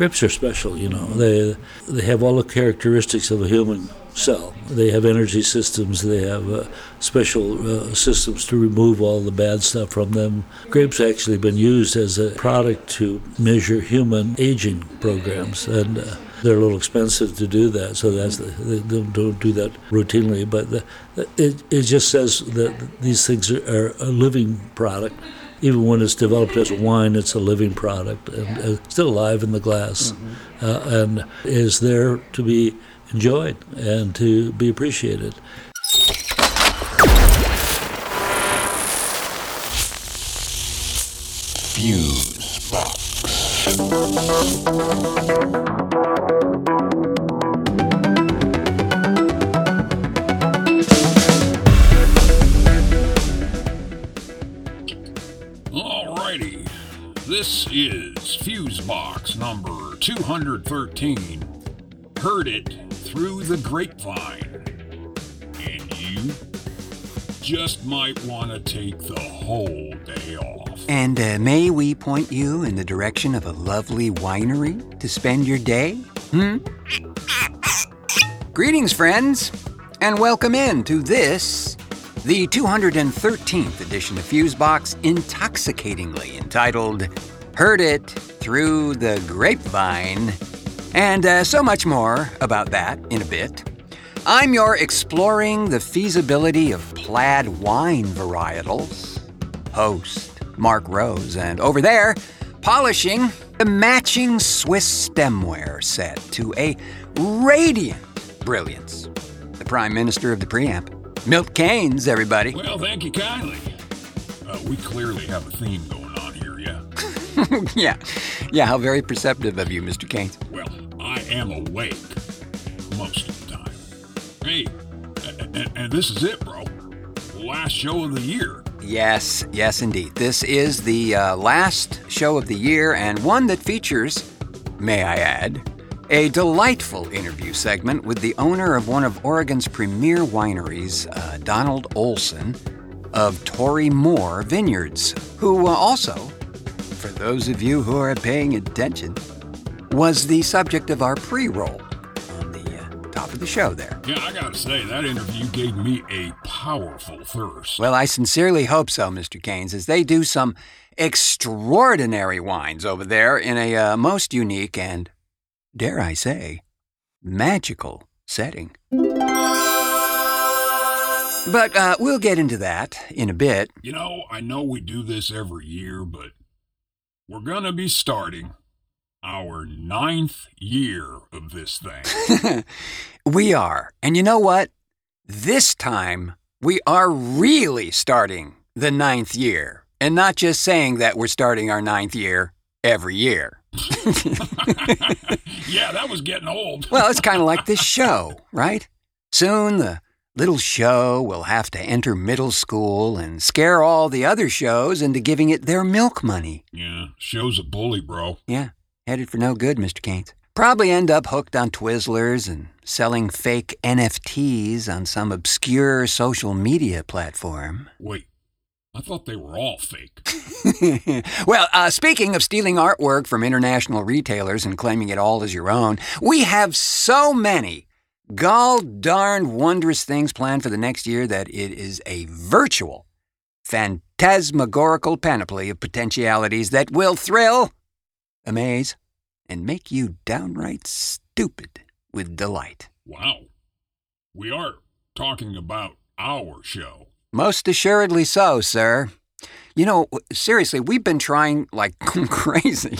Grapes are special, you know. They they have all the characteristics of a human cell. They have energy systems. They have uh, special uh, systems to remove all the bad stuff from them. Grapes actually been used as a product to measure human aging programs, and uh, they're a little expensive to do that. So that's the, they don't do that routinely. But the, it it just says that these things are, are a living product even when it's developed as wine, it's a living product and uh, still alive in the glass, mm-hmm. uh, and is there to be enjoyed and to be appreciated. Fusebox. This is Fusebox number 213. Heard it through the grapevine. And you just might want to take the whole day off. And uh, may we point you in the direction of a lovely winery to spend your day? Hmm? Greetings, friends, and welcome in to this, the 213th edition of Fusebox, intoxicatingly entitled Heard It Through the Grapevine and uh, so much more about that in a bit. I'm your exploring the feasibility of plaid wine varietals host, Marc Rose, and over there, polishing the matching Swiss stemware set to a radiant brilliance. The Prime Minister of the Preamp, Milt Kanes, everybody. Well, thank you kindly. Uh, we clearly have a theme going on here, yeah? yeah, yeah, how very perceptive of you, Mr. Kanes. Well, I am awake most of the time. Hey, and, and this is it, bro. Last show of the year. Yes, yes, indeed. This is the uh, last show of the year and one that features, may I add, a delightful interview segment with the owner of one of Oregon's premier wineries, uh, Donald Olson of Torii Mor Vineyards, who uh, also, for those of you who are paying attention, was the subject of our pre roll on the uh, top of the show there. Yeah, I gotta say, that interview gave me a powerful thirst. Well, I sincerely hope so, Mr. Kanes, as they do some extraordinary wines over there in a uh, most unique and, dare I say, magical setting. But uh, we'll get into that in a bit. You know, I know we do this every year, but we're gonna be starting our ninth year of this thing. we are. And you know what? This time, we are really starting the ninth year and not just saying that we're starting our ninth year every year. yeah, that was getting old. well, it's kind of like this show, right? Soon the little show will have to enter middle school and scare all the other shows into giving it their milk money. Yeah, show's a bully, bro. Yeah, Headed for no good, Mr. Kanes. Probably end up hooked on Twizzlers and selling fake NFTs on some obscure social media platform. Wait, I thought they were all fake. well, uh, speaking of stealing artwork from international retailers and claiming it all as your own, we have so many gall darned wondrous things planned for the next year that it is a virtual, phantasmagorical panoply of potentialities that will thrill, amaze, and make you downright stupid with delight. Wow. We are talking about our show. Most assuredly so, sir. You know, seriously, we've been trying like crazy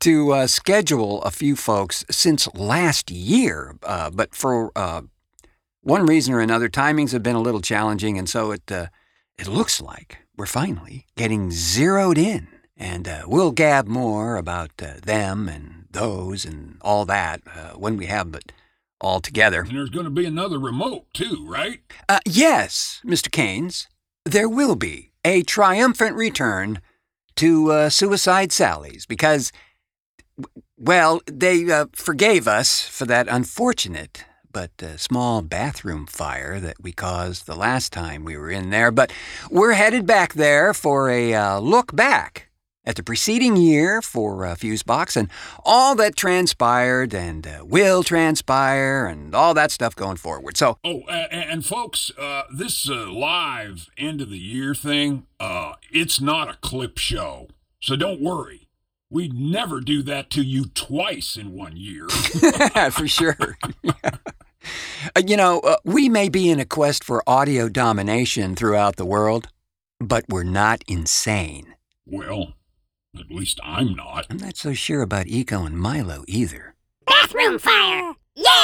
to uh, schedule a few folks since last year, uh, but for uh, one reason or another, timings have been a little challenging, and so it uh, it looks like we're finally getting zeroed in. And uh, we'll gab more about uh, them and those and all that when we have it all together. And there's going to be another remote, too, right? Uh, yes, Mr. Kanes. There will be a triumphant return to uh, Suicide Sally's because, well, they uh, forgave us for that unfortunate but small bathroom fire that we caused the last time we were in there. But we're headed back there for a look back at the preceding year for uh, Fusebox and all that transpired and uh, will transpire and all that stuff going forward. So, Oh, uh, and folks, uh, this uh, live end of the year thing, uh, it's not a clip show. So don't worry. We'd never do that to you twice in one year. for sure. You know, uh, we may be in a quest for audio domination throughout the world, but we're not insane. well, at least I'm not. I'm not so sure about Eco and Milo either. Bathroom fire! Yay!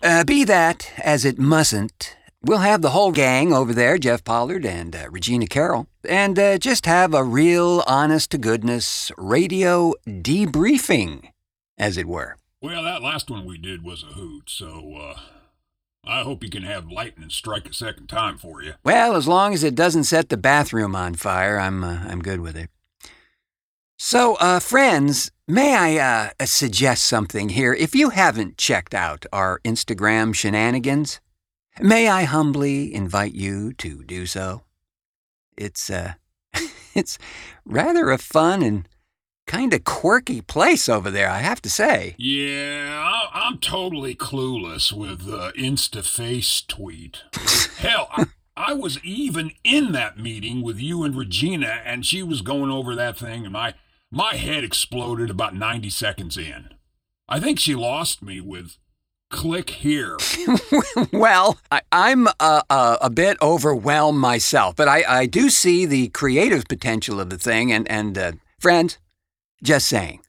Uh, be that as it mustn't, we'll have the whole gang over there, Jeff Pollard and uh, Regina Carol, and uh, just have a real honest to goodness radio debriefing, as it were. Well, that last one we did was a hoot, so, uh, I hope you can have lightning strike a second time for you. Well, as long as it doesn't set the bathroom on fire, I'm uh, I'm good with it. So, uh, friends, may I uh, suggest something here? If you haven't checked out our Instagram shenanigans, may I humbly invite you to do so? It's uh, it's rather a fun and kind of quirky place over there, I have to say. Yeah, I- I'm totally clueless with the Insta Face tweet. Hell, I, I was even in that meeting with you and Regina, and she was going over that thing, and my my head exploded about 90 seconds in. I think she lost me with click here. well, I, I'm uh, uh, a bit overwhelmed myself, but I, I do see the creative potential of the thing. And, and uh, friends, just saying,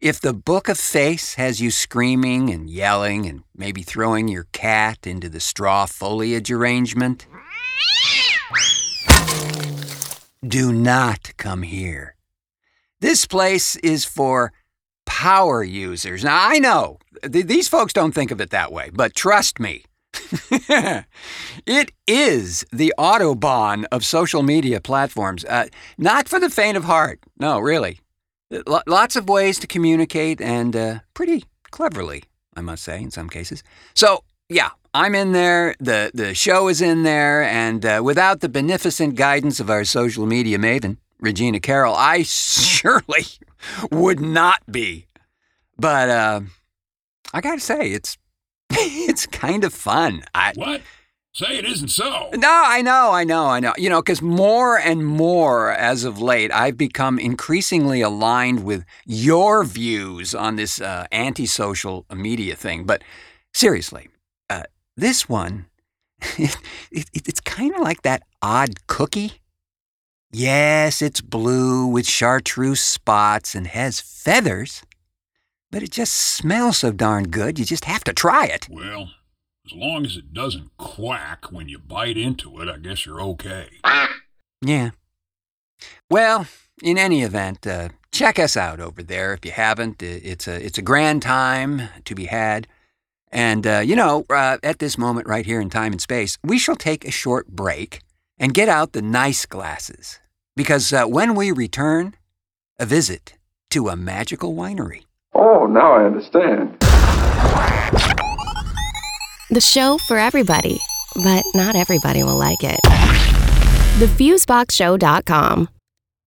if the Book of Face has you screaming and yelling and maybe throwing your cat into the straw foliage arrangement, do not come here. This place is for power users. Now, I know th- these folks don't think of it that way, but trust me. it is the Autobahn of social media platforms. Uh, not for the faint of heart. No, really. L- lots of ways to communicate and uh, pretty cleverly, I must say, in some cases. So, yeah, I'm in there. The, the show is in there. And uh, without the beneficent guidance of our social media maven, Regina Carol, I surely would not be. But uh, I gotta say, it's it's kind of fun. I What? Say it isn't so. no, I know, I know, I know. You know, because more and more as of late, I've become increasingly aligned with your views on this uh, antisocial media thing. But seriously, uh, this one, it, it, it's kind of like that odd cookie. Yes, it's blue with chartreuse spots and has feathers, but it just smells so darn good, you just have to try it. Well, as long as it doesn't quack when you bite into it, I guess you're okay. Yeah. Well, in any event, uh, check us out over there if you haven't. It's a it's a grand time to be had. And uh, you know, uh, at this moment right here in time and space, we shall take a short break and get out the nice glasses because uh, when we return, a visit to a magical winery. Oh, now I understand. The show for everybody, but not everybody will like it. TheFuseboxShow.com.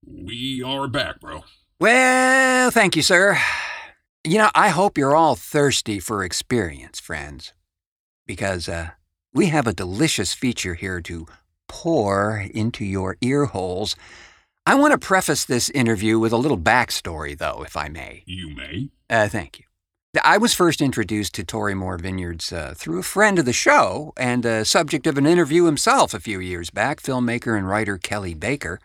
We are back, bro. Well, thank you, sir. You know, I hope you're all thirsty for experience, friends, because uh, we have a delicious feature here to pour into your ear holes. I want to preface this interview with a little backstory, though, if I may. You may. Uh, thank you. I was first introduced to Torii Mor Vineyards uh, through a friend of the show and a subject of an interview himself a few years back, filmmaker and writer Kelly Baker.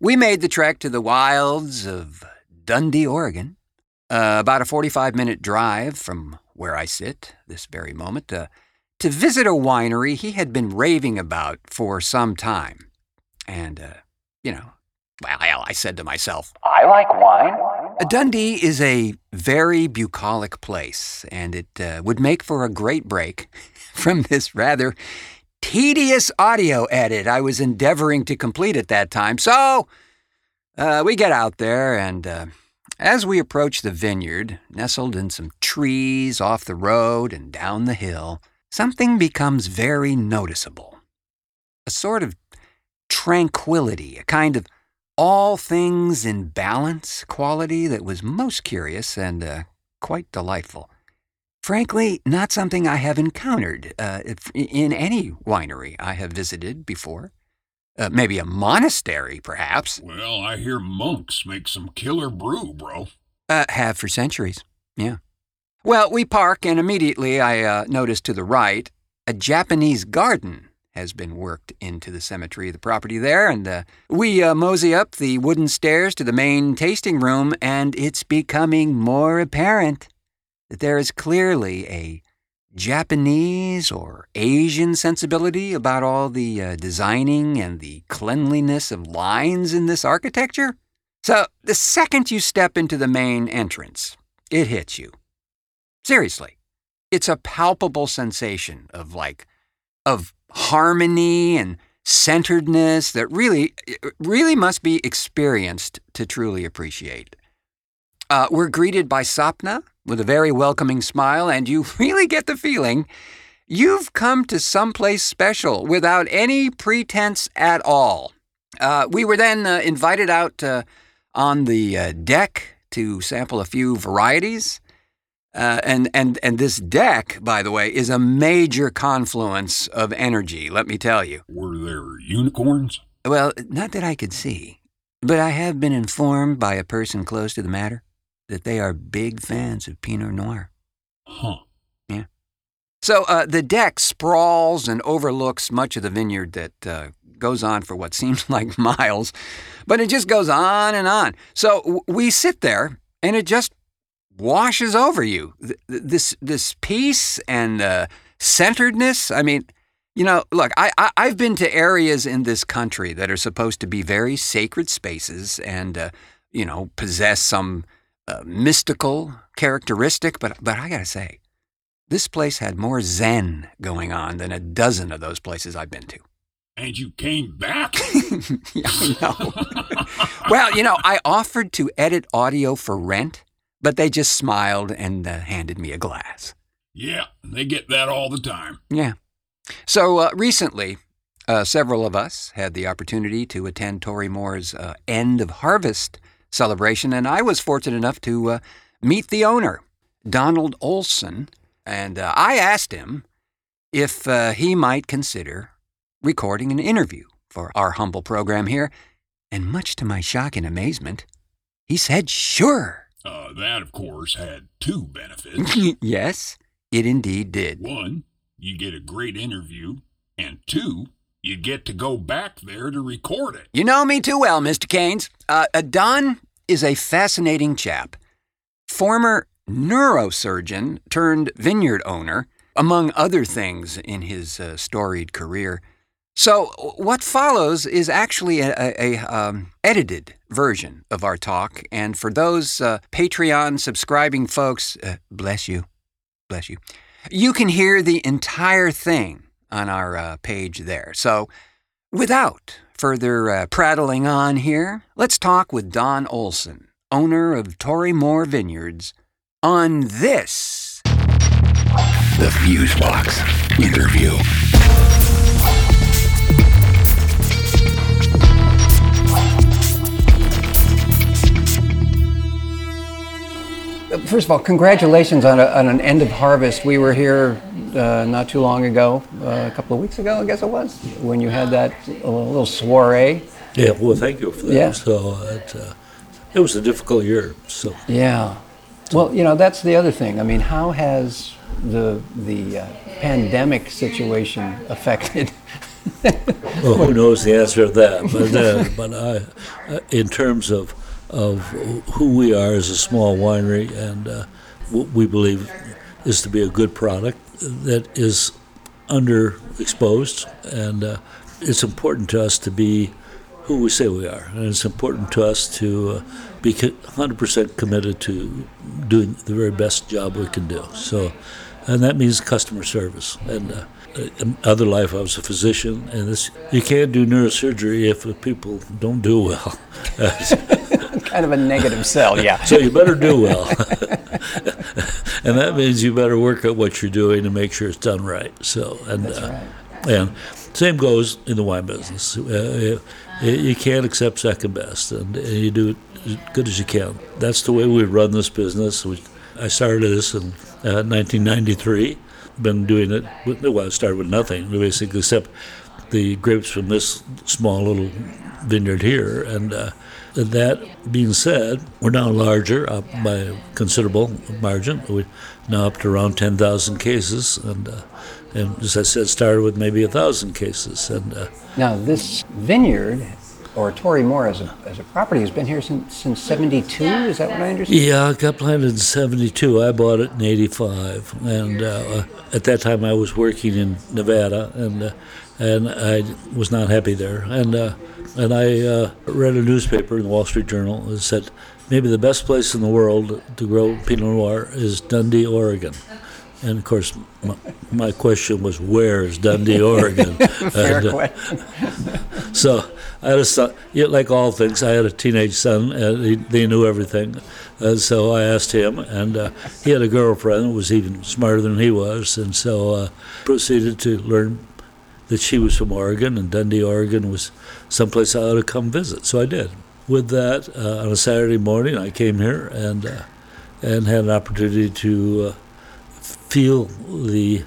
We made the trek to the wilds of Dundee, Oregon, uh, about a 45 minute drive from where I sit this very moment, uh, to visit a winery he had been raving about for some time. And, uh, you know, well, I said to myself, I like wine. Dundee is a very bucolic place, and it uh, would make for a great break from this rather tedious audio edit I was endeavoring to complete at that time. So uh, we get out there, and uh, as we approach the vineyard, nestled in some trees off the road and down the hill, something becomes very noticeable. A sort of tranquility, a kind of all things in balance quality that was most curious and uh, quite delightful. Frankly, not something I have encountered uh, in any winery I have visited before. Uh, maybe a monastery, perhaps. Well, I hear monks make some killer brew, bro. Uh, have for centuries, yeah. Well, we park, and immediately I uh, notice to the right a Japanese garden has been worked into the cemetery of the property there, and uh, we uh, mosey up the wooden stairs to the main tasting room, and it's becoming more apparent that there is clearly a Japanese or Asian sensibility about all the uh, designing and the cleanliness of lines in this architecture. So, the second you step into the main entrance, it hits you. Seriously. It's a palpable sensation of like, of harmony and centeredness that really, really must be experienced to truly appreciate. Uh, we're greeted by Sapna with a very welcoming smile, and you really get the feeling you've come to someplace special without any pretense at all. Uh, we were then uh, invited out uh, on the uh, deck to sample a few varieties. Uh, and, and, and this deck, by the way, is a major confluence of energy, let me tell you. Were there unicorns? Well, not that I could see, but I have been informed by a person close to the matter that they are big fans of Pinot Noir. Huh. Yeah. So uh, the deck sprawls and overlooks much of the vineyard that uh, goes on for what seems like miles, but it just goes on and on. So w- we sit there, and it just washes over you. Th- th- This this peace and uh, centeredness. I mean, you know, look, I, I I've been to areas in this country that are supposed to be very sacred spaces and uh, you know possess some uh, mystical characteristic, but but I gotta say. This place had more zen going on than a dozen of those places I've been to. And you came back? Yeah, I know. well, you know, I offered to edit audio for rent, but they just smiled and uh, handed me a glass. yeah, they get that all the time. Yeah. So uh, recently, uh, several of us had the opportunity to attend Torii Mor's uh, end of harvest celebration, and I was fortunate enough to uh, meet the owner, Donald Olson, and uh, I asked him if uh, he might consider recording an interview for our humble program here, and much to my shock and amazement, he said sure. Uh, that, of course, had two benefits. yes, it indeed did. One, you get a great interview, and two, you get to go back there to record it. You know me too well, Mr. Kanes. Uh, uh, Don is a fascinating chap. Former neurosurgeon turned vineyard owner, among other things in his uh, storied career. So, what follows is actually a, a, a, um, edited version of our talk, and for those uh, Patreon subscribing folks, uh, bless you, bless you. You can hear the entire thing on our uh, page there. So, Without further uh, prattling on here, let's talk with Don Olson, owner of Torii Mor Vineyards, on this. The Fusebox Interview. First of all, congratulations on, a, on an end of harvest. We were here uh, not too long ago, uh, a couple of weeks ago, I guess it was, when you had that little soiree. Yeah, well, thank you for that. Yeah. So it, uh, it was a difficult year. So Yeah. Well, you know, that's the other thing. I mean, how has the the uh, pandemic situation affected? well, who knows the answer to that? But uh, but I, uh, in terms of of who we are as a small winery and uh, what we believe is to be a good product that is underexposed, and uh, it's important to us to be who we say we are, and it's important to us to uh, be 100% committed to doing the very best job we can do. So, and that means customer service. And uh, other life, I was a physician, and this you can't do neurosurgery if people don't do well. kind of a negative sell, yeah. so you better do well, and that means you better work at what you're doing to make sure it's done right. So, and That's uh, and Same goes in the wine business. Uh, you, you can't accept second best, and, and you do it as good as you can. That's the way we run this business. We, I started this in uh, 1993. Been doing it. With, well, I started with nothing basically, except the grapes from this small little vineyard here, and. Uh, that being said, we're now larger up by a considerable margin. We're now up to around 10,000 cases, and uh, and as I said, started with maybe a thousand cases. And uh, now this vineyard, or Torii Mor as a, as a property, has been here since since '72. Is that what I understand? Yeah, it got planted in '72. I bought it in '85, and uh, at that time I was working in Nevada, and uh, and I was not happy there. And uh, and I uh, read a newspaper in the Wall Street Journal that said maybe the best place in the world to grow Pinot Noir is Dundee, Oregon. And of course, my, my question was, where is Dundee, Oregon? Fair and, uh, question. so I had a son, like all things, I had a teenage son, and he, they knew everything. And so I asked him, and uh, he had a girlfriend who was even smarter than he was, and so uh, proceeded to learn that she was from Oregon, and Dundee, Oregon was someplace I ought to come visit. So I did. With that, uh, on a Saturday morning, I came here and uh, and had an opportunity to uh, feel the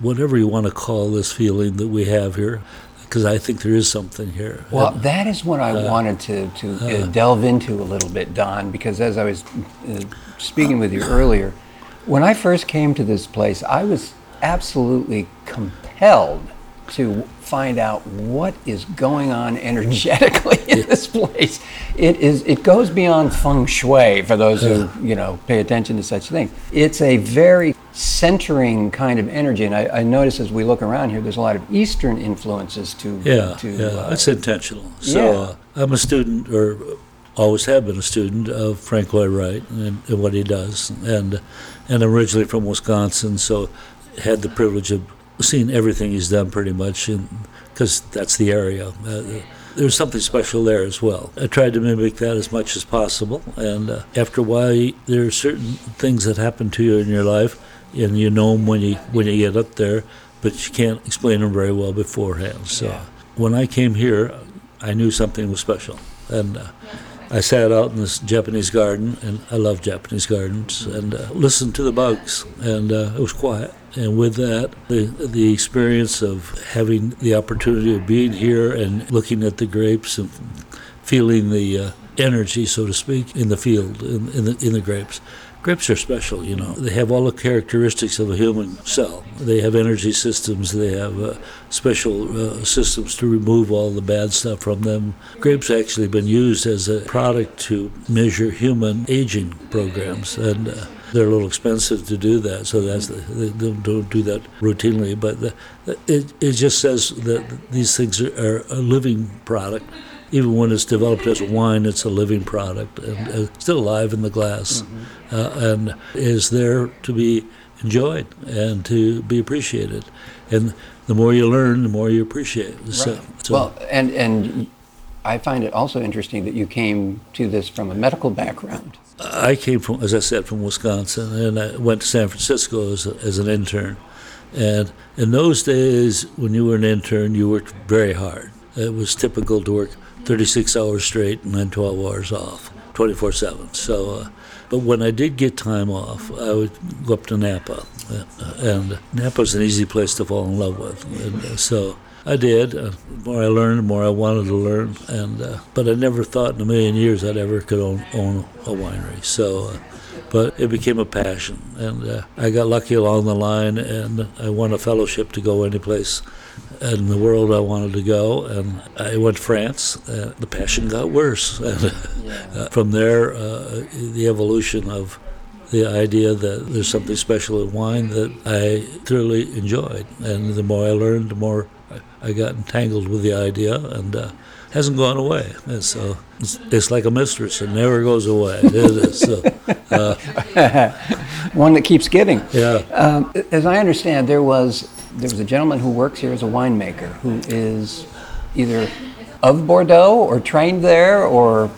whatever you want to call this feeling that we have here, because I think there is something here. Well, And- that is what I wanted to, to uh, delve into a little bit, Don, because as I was uh, speaking with you earlier, when I first came to this place, I was absolutely compelled to find out what is going on energetically in this place. It is it goes beyond feng shui for those who, you know, pay attention to such things. It's a very centering kind of energy and I, I notice as we look around here there's a lot of eastern influences to Yeah, to yeah, uh, it's intentional. So yeah. uh, I'm a student, or always have been a student of Frank Lloyd Wright and, and what he does, and and originally from Wisconsin, so had the privilege of seeing everything he's done pretty much, because that's the area. Uh, there's something special there as well. I tried to mimic that as much as possible, and uh, after a while, there are certain things that happen to you in your life, and you know them when you when you get up there, but you can't explain them very well beforehand. So when I came here, I knew something was special, and uh, I sat out in this Japanese garden, and I love Japanese gardens, and uh, listened to the bugs, and uh, it was quiet. And with that, the the experience of having the opportunity of being here and looking at the grapes and feeling the uh, energy, so to speak, in the field, in, in the in the grapes. Grapes are special, you know. They have all the characteristics of a human cell. They have energy systems. They have uh, special uh, systems to remove all the bad stuff from them. Grapes actually been used as a product to measure human aging programs, and uh, they're a little expensive to do that. So that's the, they don't don't do that routinely. But the, it it just says that these things are, are a living product even when it's developed as wine, it's a living product and uh, still alive in the glass, uh, and is there to be enjoyed and to be appreciated. And the more you learn, the more you appreciate. So, so Well, and and I find it also interesting that you came to this from a medical background. I came from, as I said, from Wisconsin, and I went to San Francisco as, a, as an intern. And in those days, when you were an intern, you worked very hard. It was typical to work 36 hours straight and then 12 hours off, 24 7. So, uh, but when I did get time off, I would go up to Napa. Uh, and Napa's an easy place to fall in love with. And uh, so I did. Uh, the more I learned, the more I wanted to learn. And uh, but I never thought in a million years I'd ever could own, own a winery. So, uh, but it became a passion, and I got lucky along the line, and I won a fellowship to go any place in the world I wanted to go. And I went to France. Uh, the passion got worse, and uh, from there, uh, the evolution of the idea that there's something special in wine that I thoroughly enjoyed. And the more I learned, the more I, I got entangled with the idea and uh, hasn't gone away. And so it's, it's like a mistress, it never goes away. It is. So, uh, One that keeps giving. yeah. Um, as I understand, there was there was a gentleman who works here as a winemaker who is either of Bordeaux or trained there or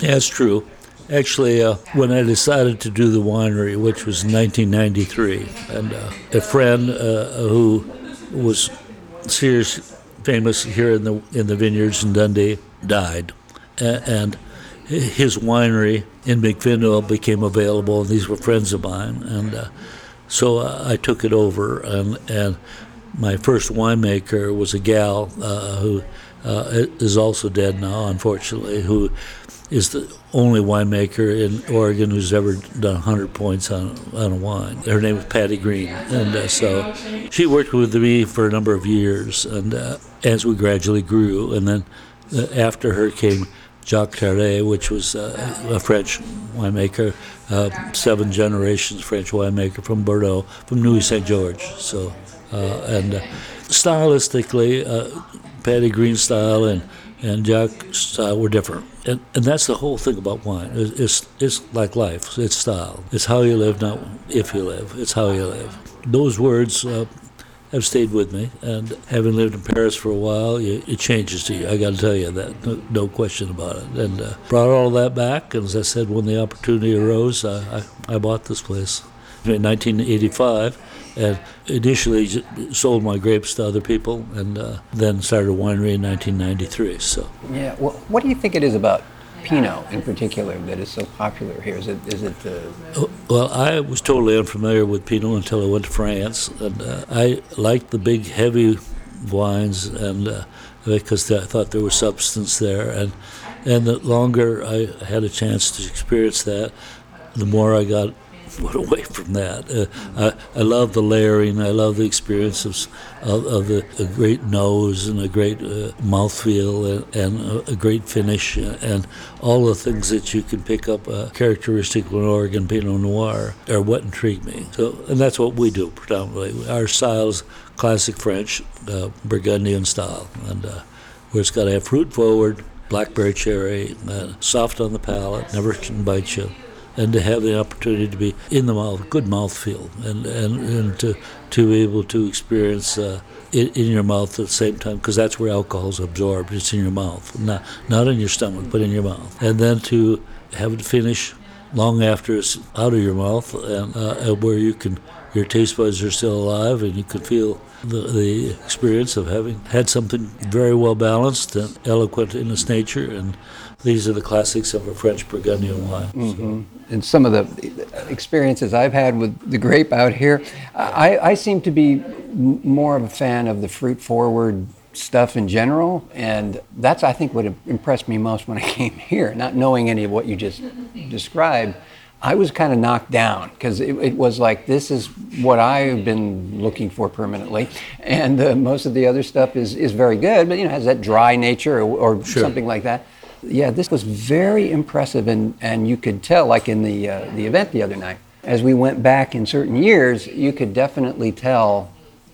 it's true. Actually, uh, when I decided to do the winery, which was 1993, and uh, a friend uh, who was serious famous here in the in the vineyards in Dundee, died, and his winery in McMinnville became available, and these were friends of mine, and uh, so I took it over, and and my first winemaker was a gal uh, who uh, is also dead now, unfortunately, who is the only winemaker in Oregon who's ever done 100 points on, on a wine. Her name was Patty Green, and uh, so she worked with me for a number of years, and uh, as we gradually grew, and then uh, after her came Jacques Tardy, which was uh, a French winemaker, uh, seven generations French winemaker from Bordeaux, from Nuits-Saint-Georges. So, uh, and uh, stylistically, uh, Patty Green style and and Jacques style were different. And, and that's the whole thing about wine. It's, it's, it's like life. It's style. It's how you live, not if you live. It's how you live. Those words have stayed with me. And having lived in Paris for a while, it changes to you. I got to tell you that, no, no question about it. And uh, brought all that back. And as I said, when the opportunity arose, I, I, I bought this place in 1985 and initially sold my grapes to other people and uh, then started a winery in 1993. So Yeah. Well, what do you think it is about Pinot in particular that is so popular here? Is it is it the Well, I was totally unfamiliar with Pinot until I went to France, and uh, I liked the big, heavy wines, and uh, because I thought there was substance there, and and the longer I had a chance to experience that, the more I got put away from that. Uh, I, I love the layering. I love the experience of, of, of the, a great nose and a great uh, mouthfeel and, and a, a great finish uh, and all the things that you can pick up uh, characteristic of an Oregon Pinot Noir are what intrigue me. So, and that's what we do predominantly. Our style is classic French, uh, Burgundian style, and uh, where it's got to have fruit forward, blackberry cherry, uh, soft on the palate, never can bite you and to have the opportunity to be in the mouth, good mouth feel, and, and, and to, to be able to experience uh, it in your mouth at the same time, because that's where alcohol is absorbed. It's in your mouth, not, not in your stomach, but in your mouth. And then to have it finish long after it's out of your mouth, and, uh, where you can, your taste buds are still alive, and you can feel the, the experience of having had something very well balanced and eloquent in its nature. And these are the classics of a French Burgundian wine. So- and some of the experiences I've had with the grape out here, I, I seem to be more of a fan of the fruit forward stuff in general, and that's I think what impressed me most when I came here. Not knowing any of what you just described, I was kind of knocked down because it, it was like this is what I've been looking for permanently, and uh, most of the other stuff is is very good, but you know has that dry nature or, or Sure. something like that. Yeah, this was very impressive, and, and you could tell, like in the uh, the event the other night, as we went back in certain years, you could definitely tell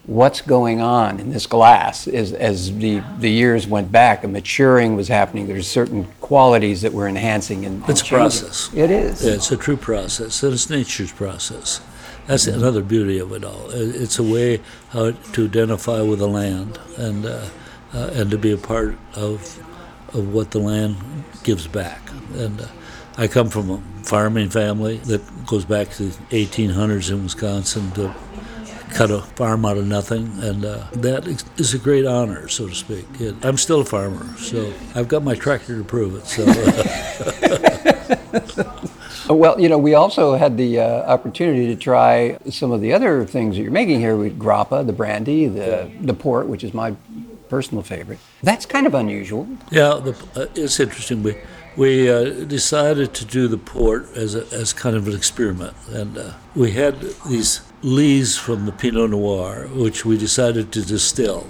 what's going on in this glass as, as the, the years went back. A maturing was happening. There's certain qualities that were enhancing and, and It's a process. It is. Yeah, it's a true process, it's nature's process. That's another beauty of it all. It's a way how to identify with the land and uh, uh, and to be a part of of what the land gives back. And uh, I come from a farming family that goes back to the 1800s in Wisconsin to cut a farm out of nothing, and uh, that is- a great honor, so to speak. And I'm still a farmer, so I've got my tractor to prove it. So. Well, you know, we also had the uh, opportunity to try some of the other things that you're making here with grappa, the brandy, the, the port, which is my personal favorite. That's kind of unusual. Yeah, the, uh, it's interesting. We we uh, decided to do the port as a, as kind of an experiment, and uh, we had these lees from the Pinot Noir, which we decided to distill.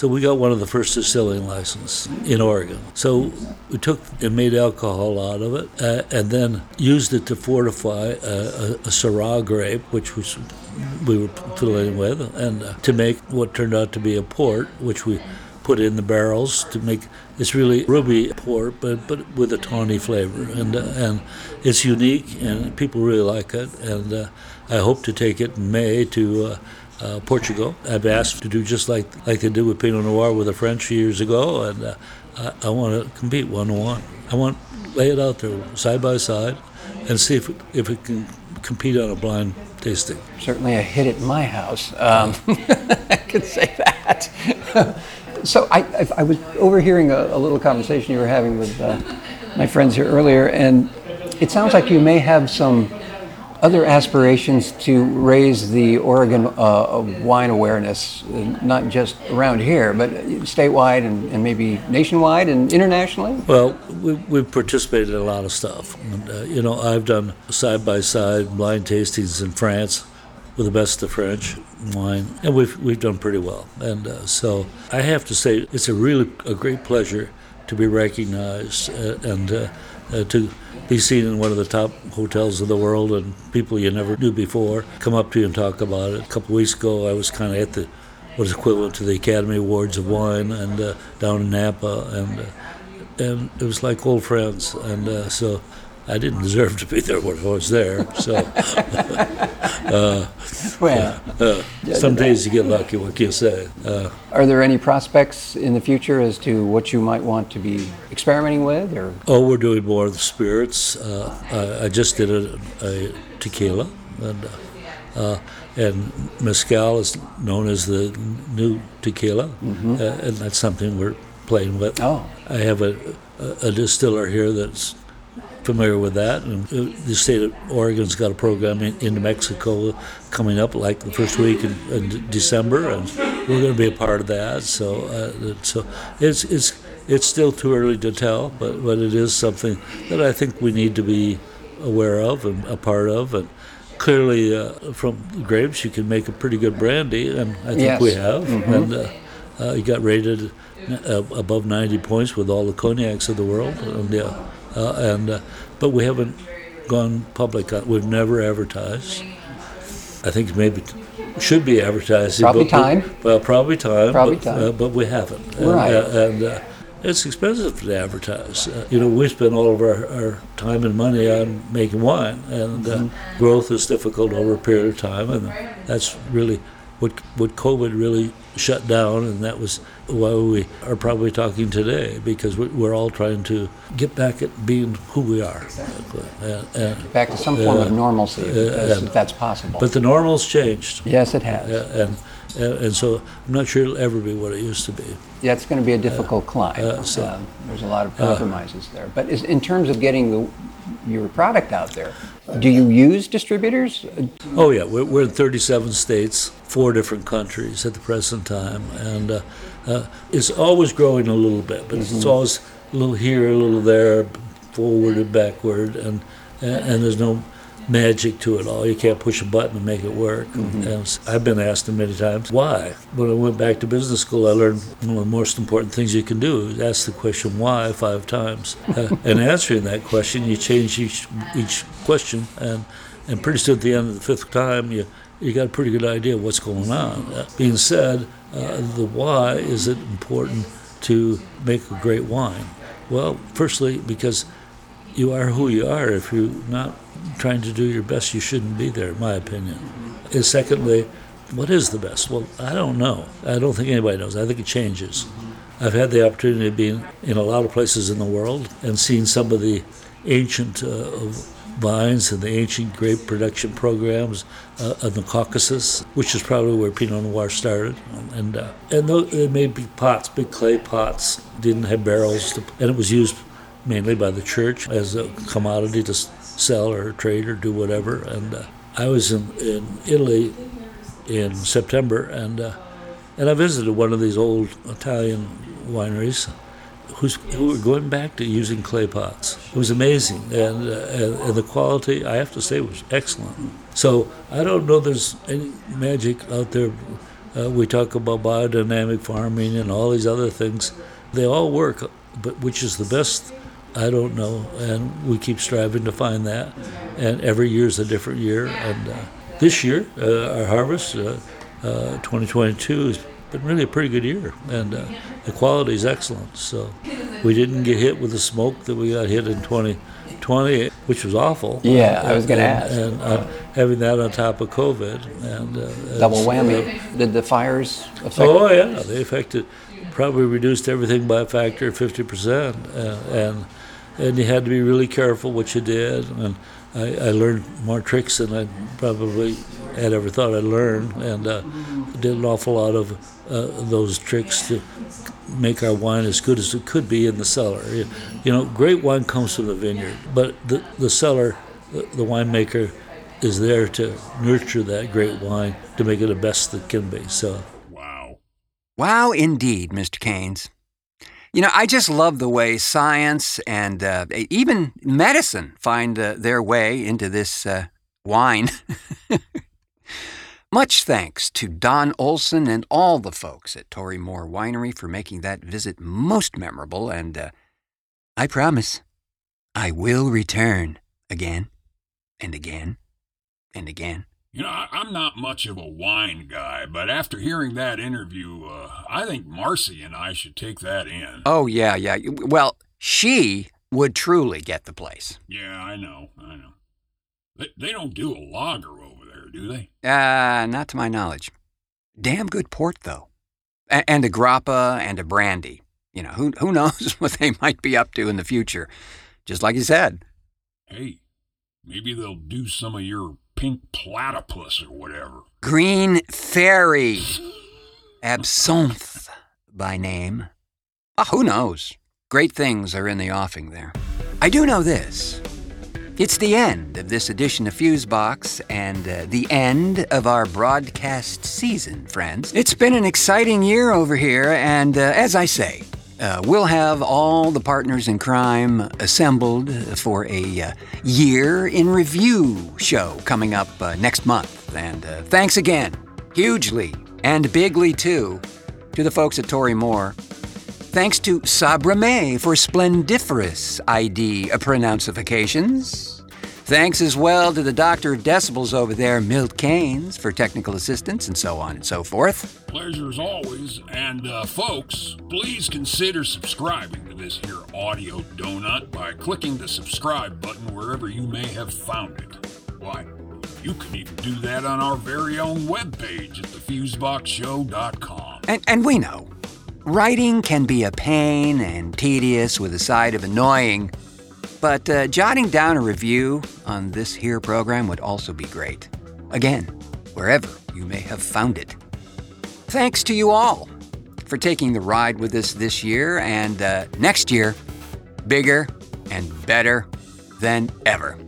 So we got one of the first distilling licenses in Oregon. So we took and made alcohol out of it, uh, and then used it to fortify a, a, a Syrah grape, which was we were fiddling with, and uh, to make what turned out to be a port, which we put in the barrels to make it's really ruby port, but but with a tawny flavor, and uh, and it's unique, and people really like it, and uh, I hope to take it in May to. Uh, Portugal. I've asked to do just like like they did with Pinot Noir with the French years ago, and uh, I, I want to compete one on one. I want lay it out there side by side, and see if if it can compete on a blind tasting. Certainly a hit at my house. Um, I can say that. So I, I, I was overhearing a, a little conversation you were having with uh, my friends here earlier, and it sounds like you may have some other aspirations to raise the Oregon uh, wine awareness, uh, not just around here, but statewide and, and maybe nationwide and internationally? Well, we, we've participated in a lot of stuff. And, uh, you know, I've done side by side blind tastings in France with the best of French wine, and we've we've done pretty well. And uh, so I have to say, it's a really a great pleasure to be recognized uh, and uh, uh, to be seen in one of the top hotels of the world, and people you never knew before come up to you and talk about it. A couple weeks ago, I was kind of at the what is equivalent to the Academy Awards of wine, and uh, down in Napa, and uh, and it was like old friends, and so I didn't deserve to be there when I was there. So, uh, well, uh, some days you get lucky. What can you say? Uh, Are there any prospects in the future as to what you might want to be experimenting with, or? Oh, we're doing more of the spirits. Uh, I, I, just did a, a tequila, and uh, and mezcal is known as the new tequila, mm-hmm. and that's something we're playing with. Oh. I have a, a, a distiller here that's familiar with that. And the state of Oregon's got a program in, in Mexico coming up, like the first week in, in December, and we're going to be a part of that. So, uh, so it's it's it's still too early to tell, but but it is something that I think we need to be aware of and a part of, and. Clearly, uh, from grapes, you can make a pretty good brandy, and I think yes. we have. Mm-hmm. And uh, uh, you got rated uh, above 90 points with all the cognacs of the world. And yeah, uh, and uh, but we haven't gone public. We've never advertised. I think maybe should be advertising. Probably but, time. Well, probably time. Probably but, time. Uh, but we haven't. Right. And, uh, and uh, it's expensive to advertise. Uh, you know, we spend all of our, our time and money on making wine, and uh, mm-hmm. growth is difficult over a period of time, and that's really what what COVID really shut down, and that was why we are probably talking today because we're all trying to get back at being who we are. and uh, uh, back to some form uh, of normalcy, uh, if, if that's possible. But the normal's changed. Yes, it has. and and so I'm not sure it'll ever be what it used to be. Yeah, it's going to be a difficult climb. Uh, so, uh, there's a lot of compromises there. But is, in terms of getting the, your product out there, do you use distributors? Oh yeah, we're, we're in 37 states, four different countries at the present time, and uh, uh, it's always growing a little bit, but mm-hmm. it's always a little here, a little there, forward and backward, and and, and there's no magic to it all. You can't push a button and make it work. Mm-hmm. I've been asked many times why. When I went back to business school, I learned one of the most important things you can do is ask the question why five times. Uh, and answering that question, you change each each question, and and pretty soon at the end of the fifth time, you you got a pretty good idea of what's going on. Uh, being said, uh, the why is it important to make a great wine? Well, firstly, because you are who you are. If you're not trying to do your best, you shouldn't be there, in my opinion. And secondly, what is the best? Well, I don't know. I don't think anybody knows. I think it changes. I've had the opportunity of being in a lot of places in the world and seen some of the ancient uh, vines and the ancient grape production programs uh, of the Caucasus, which is probably where Pinot Noir started. And uh, and they made big pots, big clay pots, didn't have barrels, to, and it was used mainly by the church as a commodity to sell or trade or do whatever. And uh, I was in, in Italy in September, and uh, and I visited one of these old Italian wineries who's, who were going back to using clay pots. It was amazing, and, uh, and, and the quality, I have to say, was excellent. So I don't know there's any magic out there. Uh, we talk about biodynamic farming and all these other things. They all work, but which is the best I don't know, and we keep striving to find that. And every year is a different year. And uh, this year, uh, our harvest, uh, uh 2022, has been really a pretty good year, and uh, the quality is excellent. So we didn't get hit with the smoke that we got hit in 2020, which was awful. Yeah, I was going to ask. And uh, having that on top of COVID, and double whammy. Did the fires affect? Oh yeah, they affected. Probably reduced everything by a factor of 50 percent, and and you had to be really careful what you did. And I, I learned more tricks than I probably had ever thought I'd learn, and uh, did an awful lot of uh, those tricks to make our wine as good as it could be in the cellar. You, you know, great wine comes from the vineyard, but the, the cellar, the, the winemaker, is there to nurture that great wine to make it the best that can be. So, Wow. Wow, indeed, Mr. Kanes. You know, I just love the way science and uh, even medicine find uh, their way into this uh, wine. Much thanks to Don Olson and all the folks at Torii Mor Winery for making that visit most memorable, and uh, I promise I will return again and again and again. You know, I, I'm not much of a wine guy, but after hearing that interview, uh, I think Marcy and I should take that in. Oh, yeah, yeah. Well, she would truly get the place. Yeah, I know, I know. They, they don't do a lager over there, do they? Uh, not to my knowledge. Damn good port, though. A- and a grappa and a brandy. You know, who, who knows what they might be up to in the future. Just like you said. Hey, maybe they'll do some of your pink platypus or whatever. Green Fairy. Absinthe by name. Ah, who knows? Great things are in the offing there. I do know this. It's the end of this edition of Fusebox and uh, the end of our broadcast season, friends. It's been an exciting year over here, and uh, as I say, uh, we'll have all the partners in crime assembled for a uh, year in review show coming up uh, next month. And uh, thanks again, hugely and bigly too, to the folks at Torii Mor. Thanks to Sabra May for splendiferous ID pronouncifications. Thanks as well to the Doctor of Decibels over there, Milt Kanes, for technical assistance and so on and so forth. Pleasure as always. And, uh, folks, please consider subscribing to this here audio donut by clicking the subscribe button wherever you may have found it. Why, you can even do that on our very own webpage at thefuseboxshow.com. And, and we know, writing can be a pain and tedious with a side of annoying, but uh, jotting down a review on this here program would also be great. Again, wherever you may have found it. Thanks to you all for taking the ride with us this year and uh, next year, bigger and better than ever.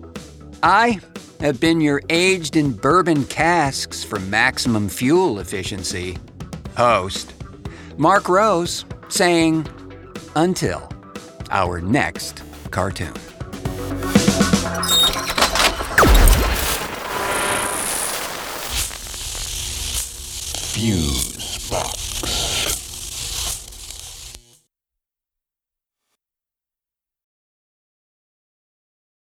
I have been your aged in bourbon casks for maximum fuel efficiency host, Marc Rose, saying, until our next cartoon. Fuse.